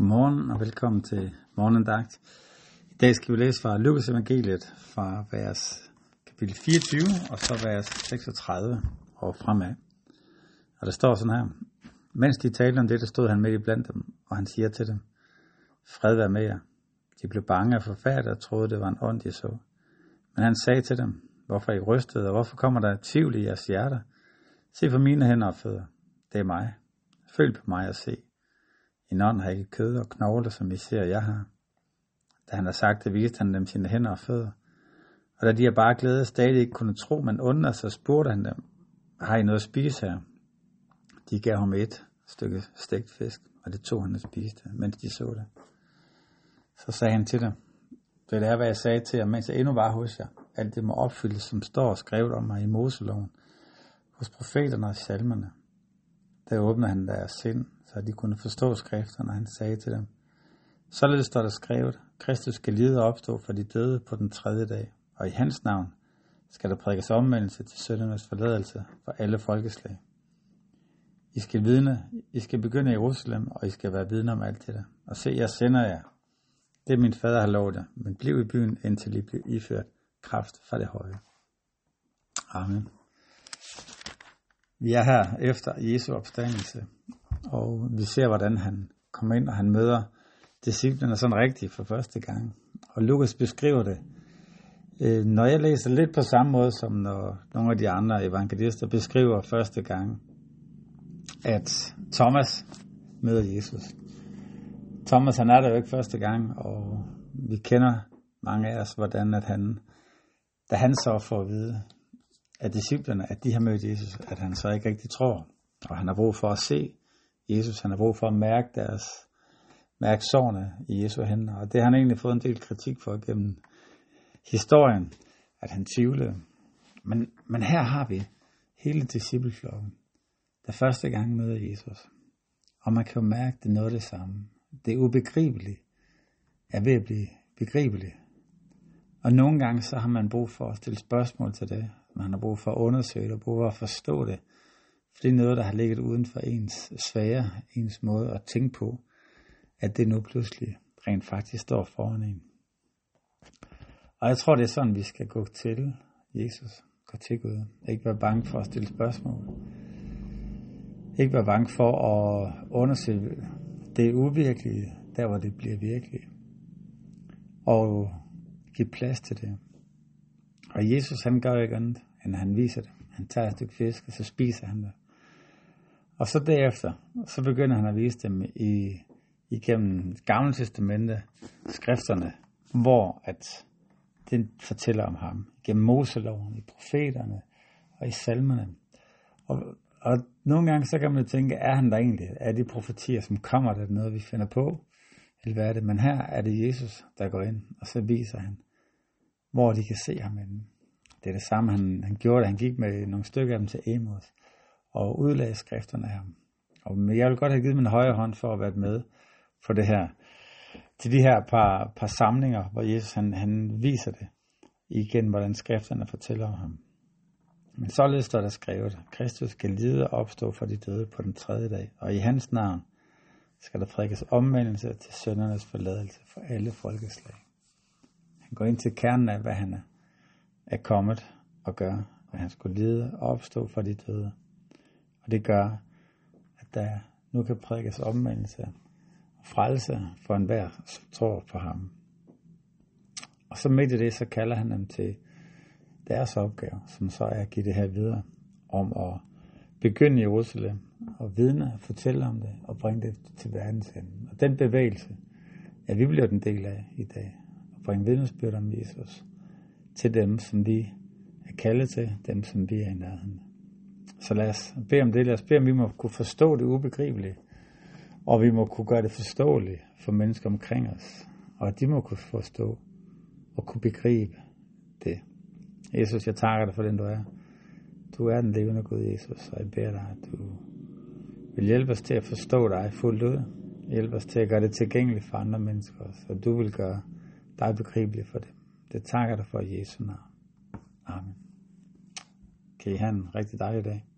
Godmorgen og velkommen til morgendagt. I dag skal vi læse fra Lukas evangeliet fra vers kapitel 24 og så vers 36 og fremad. Og der står sådan her. Mens de talte om det, der stod han midt i blandt dem, og han siger til dem, Fred være med jer. De blev bange og forfærdet og troede, det var en ånd, de så. Men han sagde til dem, hvorfor I rystede, og hvorfor kommer der tvivl i jeres hjerter? Se på mine hænder og fødder. Det er mig. Følg på mig og se. En ånd har ikke kød og knogler, som I ser, jeg har. Da han har sagt det, viste han dem sine hænder og fødder. Og da de af bare glæde stadig ikke kunne tro, men undrede sig, spurgte han dem, har I noget at spise her? De gav ham et stykke stegt fisk, og det tog han og spiste, mens de så det. Så sagde han til dem, det er, hvad jeg sagde til jer, mens jeg endnu var hos jer. Alt det må opfyldes, som står skrevet om mig i Moseloven, hos profeterne og salmerne. Der åbnede han deres sind, så de kunne forstå skrifterne, han sagde til dem, Således står der skrevet, Kristus skal lide og opstå for de døde på den tredje dag, og i hans navn skal der prædikes omvendelse til søndernes forladelse for alle folkeslag. I skal vidne, I skal begynde i Jerusalem, og I skal være vidne om alt det. Og se, jeg sender jer. Det min fader har lovet jer, men bliv i byen, indtil I bliver iført kraft fra det høje. Amen. Vi er her efter Jesu opstandelse, og vi ser, hvordan han kommer ind, og han møder disciplene sådan rigtigt for første gang. Og Lukas beskriver det. Øh, når jeg læser lidt på samme måde, som når nogle af de andre evangelister beskriver første gang, at Thomas møder Jesus. Thomas han er der jo ikke første gang, og vi kender mange af os, hvordan at han, da han så får at vide af disciplerne, at de har mødt Jesus, at han så ikke rigtig tror, og han har brug for at se Jesus, han har brug for at mærke deres, mærke sårene i Jesu hænder, og det har han egentlig fået en del kritik for gennem historien, at han tvivlede. Men, men her har vi hele discipleflokken, der første gang møder Jesus. Og man kan jo mærke, at det er noget af det samme. Det er ubegribeligt, er ved at blive begribeligt. Og nogle gange så har man brug for at stille spørgsmål til det. Man har brug for at undersøge det, og brug for at forstå det. For det er noget, der har ligget uden for ens sfære, ens måde at tænke på, at det nu pludselig rent faktisk står foran en. Og jeg tror, det er sådan, vi skal gå til Jesus. Gå til Gud. Ikke være bange for at stille spørgsmål. Ikke være bange for at undersøge det uvirkelige, der hvor det bliver virkeligt. Og give plads til det. Og Jesus han gør ikke andet, end han viser det. Han tager et stykke fisk, og så spiser han det. Og så derefter, så begynder han at vise dem i, igennem Gamle Testamente, skrifterne, hvor at den fortæller om ham. Gennem Moseloven, i profeterne og i salmerne. Og, og nogle gange så kan man tænke, er han der egentlig? Er de profetier, som kommer, der noget, vi finder på? Eller hvad er det? Men her er det Jesus, der går ind, og så viser han, hvor de kan se ham inden. Det er det samme, han, han gjorde. Han gik med nogle stykker af dem til Amos og udlagde skrifterne af ham. Og jeg vil godt have givet min højre hånd for at være med for det her. Til de her par, par samlinger, hvor Jesus han, han viser det igen, hvordan skrifterne fortæller om ham. Men således står der skrevet, Kristus skal lide og opstå for de døde på den tredje dag, og i hans navn skal der prædikes omvendelse til søndernes forladelse for alle folkeslag. Han går ind til kernen af, hvad han er, er kommet og gør, hvad han skulle lide og opstå for de døde. Og det gør, at der nu kan prædikes omvendelse og frelse for enhver, som tror på ham. Og så midt i det, så kalder han dem til deres opgave, som så er at give det her videre, om at begynde i Jerusalem og vidne og fortælle om det og bringe det til verdens ende. Og den bevægelse er vi bliver den del af i dag. At bringe vidnesbyrd om Jesus til dem, som vi er kaldet til, dem, som vi er i nærheden. Så lad os bede om det. Lad os bede om, vi må kunne forstå det ubegribelige, og vi må kunne gøre det forståeligt for mennesker omkring os, og at de må kunne forstå og kunne begribe det. Jesus, jeg takker dig for den, du er. Du er den levende Gud, Jesus, og jeg beder dig, at du vil hjælpe os til at forstå dig fuldt ud. Hjælpe os til at gøre det tilgængeligt for andre mennesker også, og du vil gøre dig begribelig for det. Det takker dig for Jesu navn. Amen. Kan I have en rigtig dejlig dag.